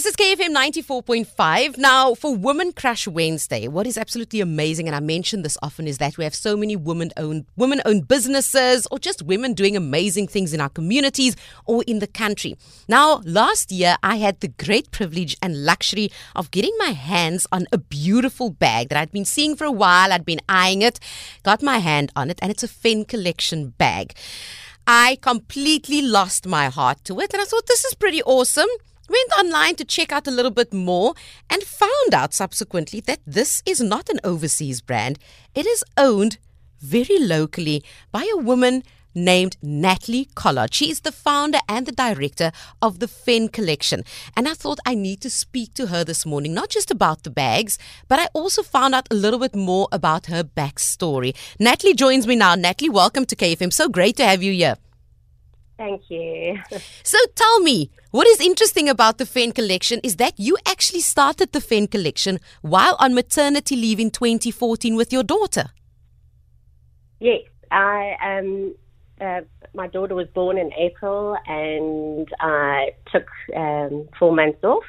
This is KFM 94.5. Now, for Women Crush Wednesday, what is absolutely amazing, and I mention this often, is that we have so many women owned women owned businesses or just women doing amazing things in our communities or in the country. Now, last year, I had the great privilege and luxury of getting my hands on a beautiful bag that I'd been seeing for a while. I'd been eyeing it, got my hand on it, and it's a Fenn Collection bag. I completely lost my heart to it, and I thought this is pretty awesome went online to check out a little bit more and found out subsequently that this is not an overseas brand. It is owned very locally by a woman named Natalie Collard. She is the founder and the director of the Fenn Collection. And I thought I need to speak to her this morning, not just about the bags, but I also found out a little bit more about her backstory. Natalie joins me now. Natalie, welcome to KFM. So great to have you here. Thank you. So tell me, what is interesting about the Fenn collection is that you actually started the Fenn collection while on maternity leave in 2014 with your daughter. Yes, I um, uh, my daughter was born in April, and I took um, four months off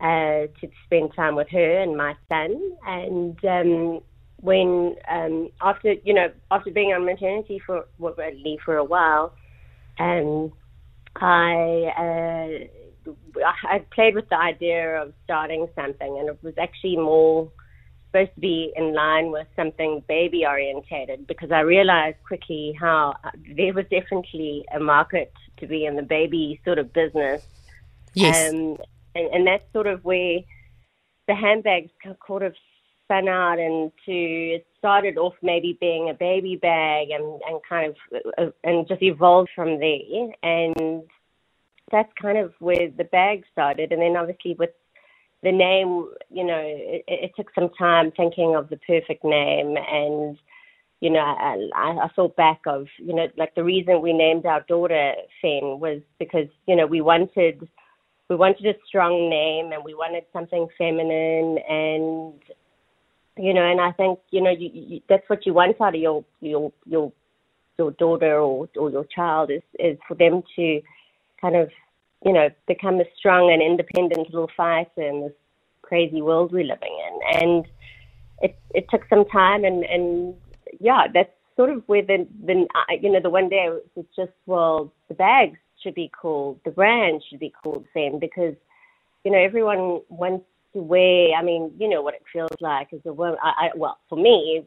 uh, to spend time with her and my son. And um, when um, after you know after being on maternity for well, leave for a while and I uh, I played with the idea of starting something, and it was actually more supposed to be in line with something baby orientated because I realized quickly how there was definitely a market to be in the baby sort of business. Yes. Um, and, and that's sort of where the handbags sort of spun out into started off maybe being a baby bag and and kind of uh, and just evolved from there. And that's kind of where the bag started. And then obviously with the name you know it, it took some time thinking of the perfect name. And you know I, I thought back of you know like the reason we named our daughter Fenn was because you know we wanted we wanted a strong name and we wanted something feminine. And you know, and I think you know you, you, that's what you want out of your your your your daughter or or your child is is for them to kind of you know become a strong and independent little fighter in this crazy world we're living in, and it it took some time, and and yeah, that's sort of where the the you know the one day it's just well the bags should be called the brand should be called Fenn because you know everyone wants to wear. I mean, you know what it feels like as a woman. I, I, well, for me,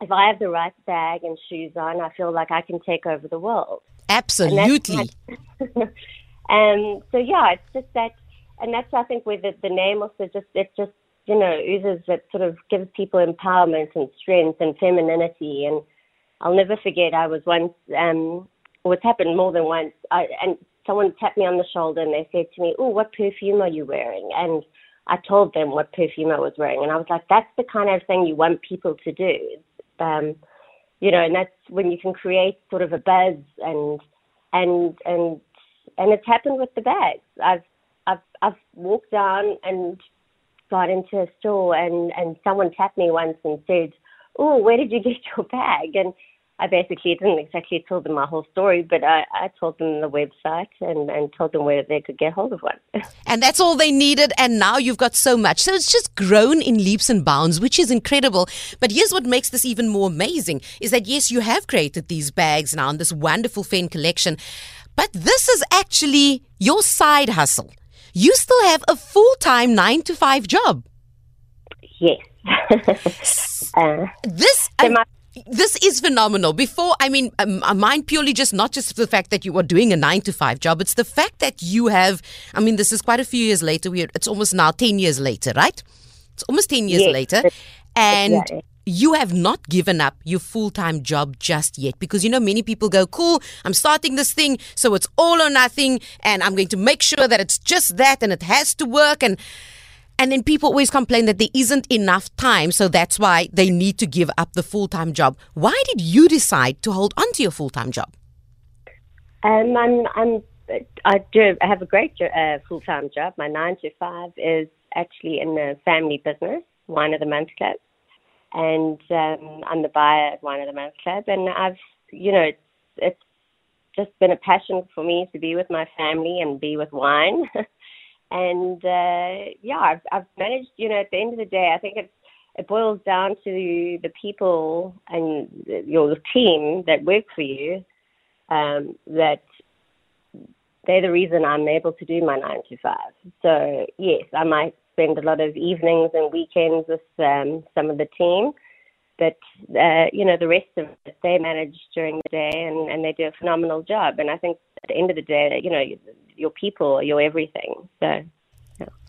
if I have the right bag and shoes on, I feel like I can take over the world. Absolutely. And, so yeah, it's just that, and that's I think where the, the name also just it just you know oozes that sort of gives people empowerment and strength and femininity. And I'll never forget I was once um, what's happened more than once. I, and someone tapped me on the shoulder and they said to me, "Oh, what perfume are you wearing?" And I told them what perfume I was wearing, and I was like, that's the kind of thing you want people to do. Um, you know, and that's when you can create sort of a buzz and and and and it's happened with the bags. I've I've I've walked down and got into a store and and someone tapped me once and said, "Oh, where did you get your bag?" And I basically didn't exactly tell them my whole story, but I, I told them the website and, and told them where they could get hold of one. and that's all they needed, and now you've got so much. So it's just grown in leaps and bounds, which is incredible. But here's what makes this even more amazing is that yes, you have created these bags now in this wonderful Fenn collection, but this is actually your side hustle. You still have a full time nine to five job. Yes. uh, this. So this is phenomenal. Before, I mean, um, mine purely just not just the fact that you are doing a nine to five job, it's the fact that you have. I mean, this is quite a few years later. We're it's almost now ten years later, right? It's almost ten years yes. later, and. You have not given up your full time job just yet because you know many people go, Cool, I'm starting this thing, so it's all or nothing, and I'm going to make sure that it's just that and it has to work. And and then people always complain that there isn't enough time, so that's why they need to give up the full time job. Why did you decide to hold on to your full time job? Um, I'm, I'm, I do. Have a great uh, full time job. My nine to five is actually in the family business, Wine of the Month Club, and um, I'm the buyer at Wine of the Month Club. And I've, you know, it's, it's just been a passion for me to be with my family and be with wine. and uh, yeah, I've, I've managed. You know, at the end of the day, I think it's it boils down to the people and your team that work for you um, that they're the reason I'm able to do my nine to five. So yes, I might spend a lot of evenings and weekends with um, some of the team, but uh, you know the rest of it they manage during the day and, and they do a phenomenal job. And I think at the end of the day, you know, your people are your everything. So.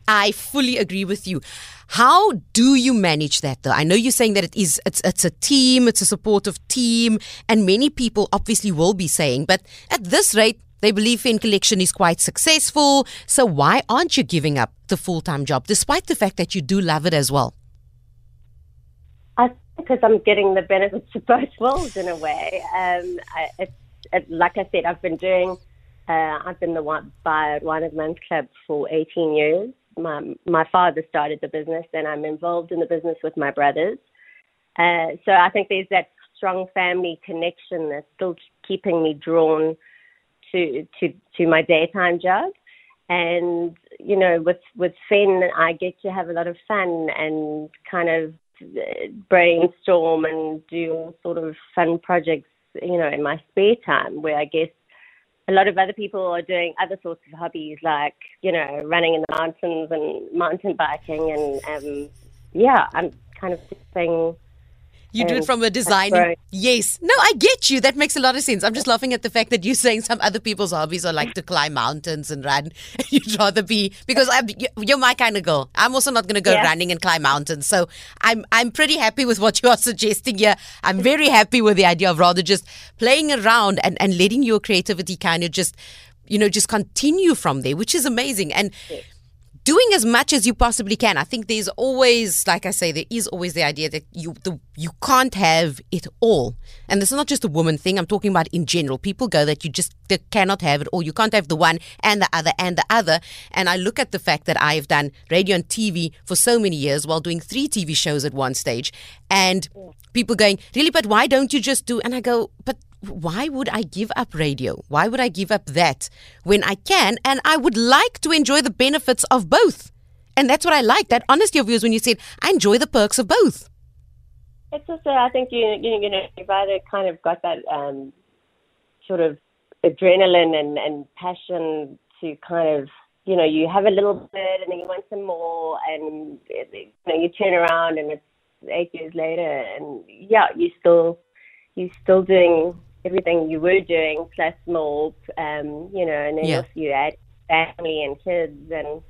I fully agree with you. How do you manage that though? I know you're saying that it is it's it's a team, it's a supportive team, and many people obviously will be saying, but at this rate, they believe Fenn Collection is quite successful. So why aren't you giving up the full time job, despite the fact that you do love it as well? I because I'm getting the benefits of both worlds in a way. Um, I, it's it, like I said, I've been doing. Uh, I've been the one Wine of Month Club for 18 years. My my father started the business, and I'm involved in the business with my brothers. Uh, so I think there's that strong family connection that's still keeping me drawn to to to my daytime job and you know with with Fenn, I get to have a lot of fun and kind of uh, brainstorm and do all sort of fun projects you know in my spare time where I guess a lot of other people are doing other sorts of hobbies like you know running in the mountains and mountain biking and um yeah I'm kind of doing you do it oh, from a design. Yes. No, I get you. That makes a lot of sense. I'm just laughing at the fact that you're saying some other people's hobbies are like to climb mountains and run. You'd rather be because I'm, you're my kind of girl. I'm also not going to go yeah. running and climb mountains. So I'm I'm pretty happy with what you are suggesting here. I'm very happy with the idea of rather just playing around and and letting your creativity kind of just you know just continue from there, which is amazing. And yes doing as much as you possibly can. I think there's always, like I say, there is always the idea that you the, you can't have it all. And this is not just a woman thing. I'm talking about in general. People go that you just cannot have it all. You can't have the one and the other and the other. And I look at the fact that I've done radio and TV for so many years while doing three TV shows at one stage, and people going, really, but why don't you just do? And I go, but why would I give up radio? Why would I give up that when I can? And I would like to enjoy the benefits of both. And that's what I like that honesty of yours when you said, I enjoy the perks of both. It's also, I think, you, you, you know, you've either kind of got that um, sort of adrenaline and, and passion to kind of, you know, you have a little bit and then you want some more and you, know, you turn around and it's eight years later and yeah, you still, you're still doing everything you were doing plus more, um, you know, and then yeah. also you add family and kids and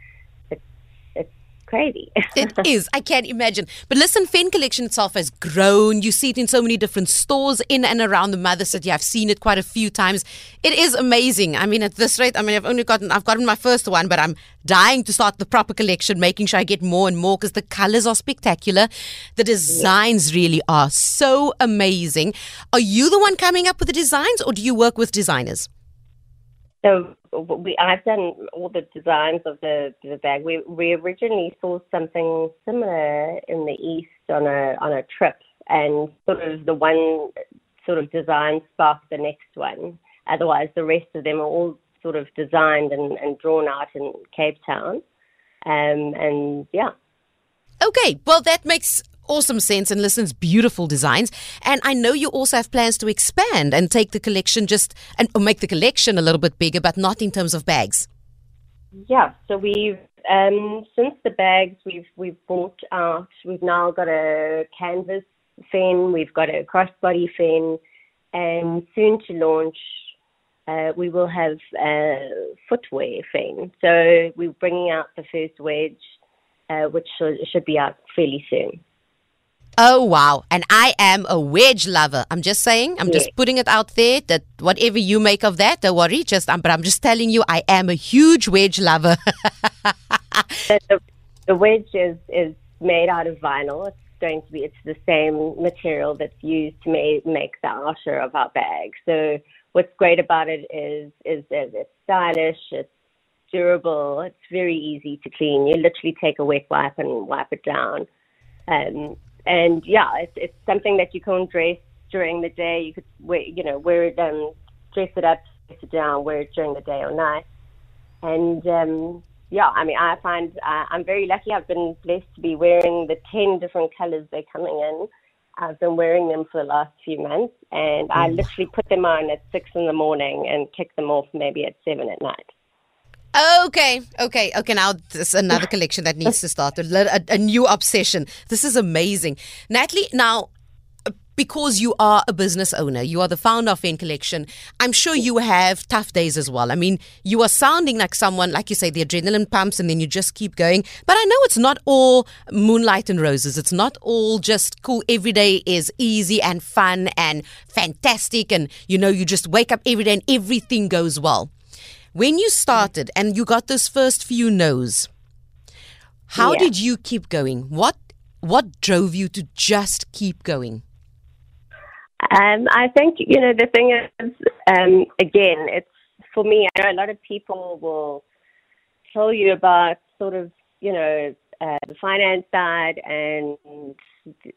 crazy. it is. I can't imagine. But listen, Fenn Collection itself has grown. You see it in so many different stores in and around the mother city. I've seen it quite a few times. It is amazing. I mean, at this rate, I mean, I've only gotten I've gotten my first one, but I'm dying to start the proper collection, making sure I get more and more because the colors are spectacular. The designs really are so amazing. Are you the one coming up with the designs or do you work with designers? So we, I've done all the designs of the, the bag. We, we originally saw something similar in the east on a on a trip, and sort of the one sort of design sparked the next one. Otherwise, the rest of them are all sort of designed and, and drawn out in Cape Town. Um, and yeah. Okay, well, that makes awesome sense and listens beautiful designs and i know you also have plans to expand and take the collection just and make the collection a little bit bigger but not in terms of bags yeah so we've um, since the bags we've we've bought out we've now got a canvas Fenn, we've got a crossbody Fenn, and soon to launch uh, we will have a footwear Fenn. So we're bringing out the first wedge, uh, which should, should be out fairly soon. Oh wow! And I am a wedge lover. I'm just saying. I'm just putting it out there that whatever you make of that, don't worry. Just um, but I'm just telling you, I am a huge wedge lover. the, the wedge is is made out of vinyl. It's going to be it's the same material that's used to make make the outer of our bag. So what's great about it is is that it's stylish, it's durable, it's very easy to clean. You literally take a wet wipe and wipe it down. Um, and yeah, it's it's something that you can dress during the day. You could wear, you know, wear it, um, dress it up, dress it down, wear it during the day or night. And um, yeah, I mean, I find uh, I'm very lucky. I've been blessed to be wearing the 10 different colors they're coming in. I've been wearing them for the last few months, and I Mm. literally put them on at six in the morning and kick them off maybe at seven at night. Okay, okay, okay. Now this is another collection that needs to start a, a, a new obsession. This is amazing, Natalie. Now, because you are a business owner, you are the founder of Fenn Collection. I'm sure you have tough days as well. I mean, you are sounding like someone, like you say, the adrenaline pumps, and then you just keep going. But I know it's not all moonlight and roses. It's not all just cool. Every day is easy and fun and fantastic, and you know, you just wake up every day and everything goes well. When you started and you got those first few no's, how Yeah. did you keep going? What what drove you to just keep going? Um, I think you know the thing is, um, again, it's for me. I know a lot of people will tell you about sort of you know uh, the finance side and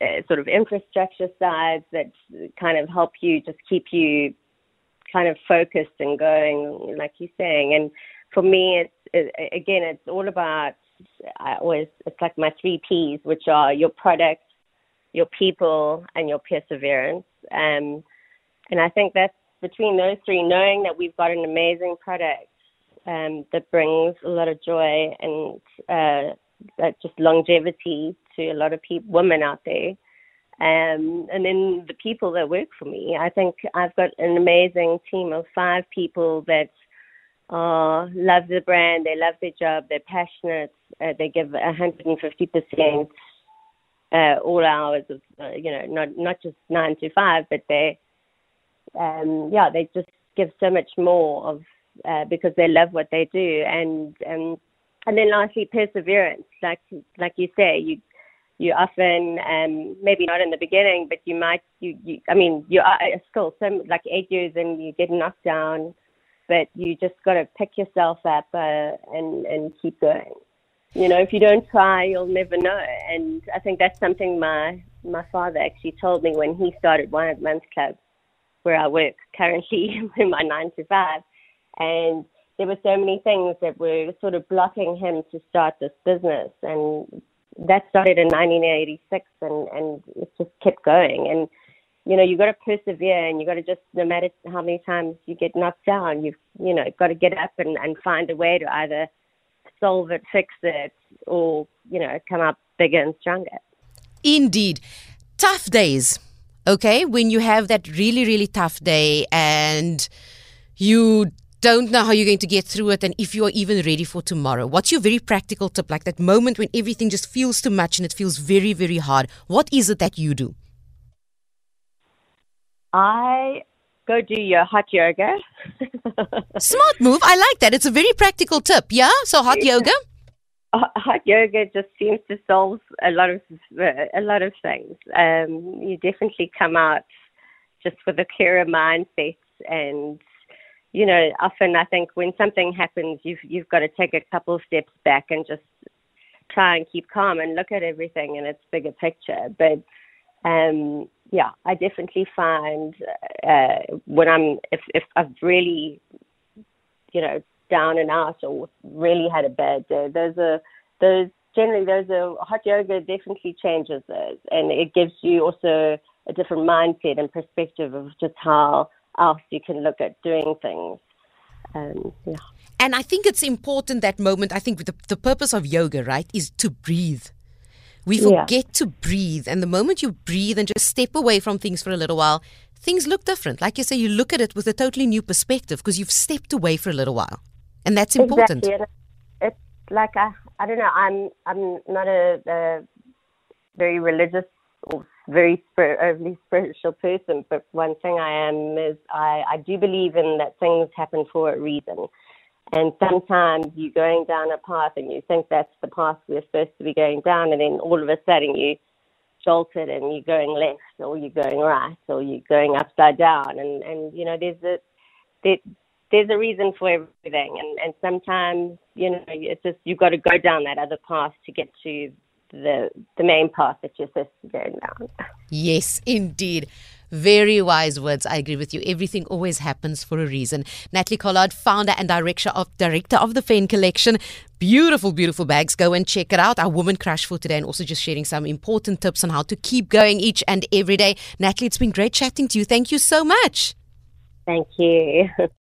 uh, sort of infrastructure sides that kind of help you just keep you kind of focused and going, like you're saying. And for me, it's it, again, it's all about. I always it's like my three P's, which are your product, your people, and your perseverance. Um, and I think that's between those three, knowing that we've got an amazing product um, that brings a lot of joy and uh, that just longevity to a lot of people, women out there. Um, and then the people that work for me, I think I've got an amazing team of five people that uh, love the brand, they love their job, they're passionate, uh, they give 150% uh, all hours of, uh, you know, not not just nine to five, but they, um, yeah, they just give so much more of uh, because they love what they do, and and and then lastly, perseverance. Like like you say, you you often um, maybe not in the beginning, but you might you, you I mean you are still some like eight years and you get knocked down, but you just got to pick yourself up uh, and and keep going you know, if you don't try, you'll never know. And I think that's something my my father actually told me when he started Wine of Month Club, where I work currently in my nine to five. And there were so many things that were sort of blocking him to start this business. And that started in 1986, and and it just kept going. And you know, you got to persevere, and you got to just no matter how many times you get knocked down, you've you know got to get up and and find a way to either solve it, fix it, or you know, come up bigger and stronger. Indeed. Tough days. Okay, when you have that really, really tough day and you don't know how you're going to get through it and if you're even ready for tomorrow. What's your very practical tip? Like that moment when everything just feels too much and it feels very, very hard. What is it that you do? I go do your hot yoga. Smart move. I like that. It's a very practical tip. Yeah? So hot yoga? hot yoga just seems to solve a lot of a lot of things. Um, you definitely come out just with a clearer mindset, and you know, often I think when something happens, you've you've got to take a couple of steps back and just try and keep calm and look at everything in its bigger picture. But um, yeah, I definitely find uh, when I'm if if I've really you know down and out or really had a bad day, those are those generally those are hot yoga definitely changes those, and it gives you also a different mindset and perspective of just how else you can look at doing things. Um, yeah. And I think it's important that moment. I think the, the purpose of yoga, right, is to breathe. We Yeah. forget to breathe. And the moment you breathe and just step away from things for a little while, things look different. Like you say, you look at it with a totally new perspective because you've stepped away for a little while. And that's important. Exactly. And it's like I, I don't know. I'm I'm not a, a very religious or very overly spiritual person, but one thing I am is I, I do believe in that things happen for a reason. And sometimes you're going down a path and you think that's the path we're supposed to be going down, and then all of a sudden you jolted and you're going left or you're going right or you're going upside down. And, and you know, there's a, there, there's a reason for everything. And, and sometimes, you know, it's just you've got to go down that other path to get to the the main path that you're supposed to going down. Yes, indeed. Very wise words. I agree with you. Everything always happens for a reason. Natalie Collard, founder and director of director of the Fenn Collection. Beautiful, beautiful bags. Go and check it out. Our woman crush for today, and also just sharing some important tips on how to keep going each and every day. Natalie, it's been great chatting to you. Thank you so much. Thank you.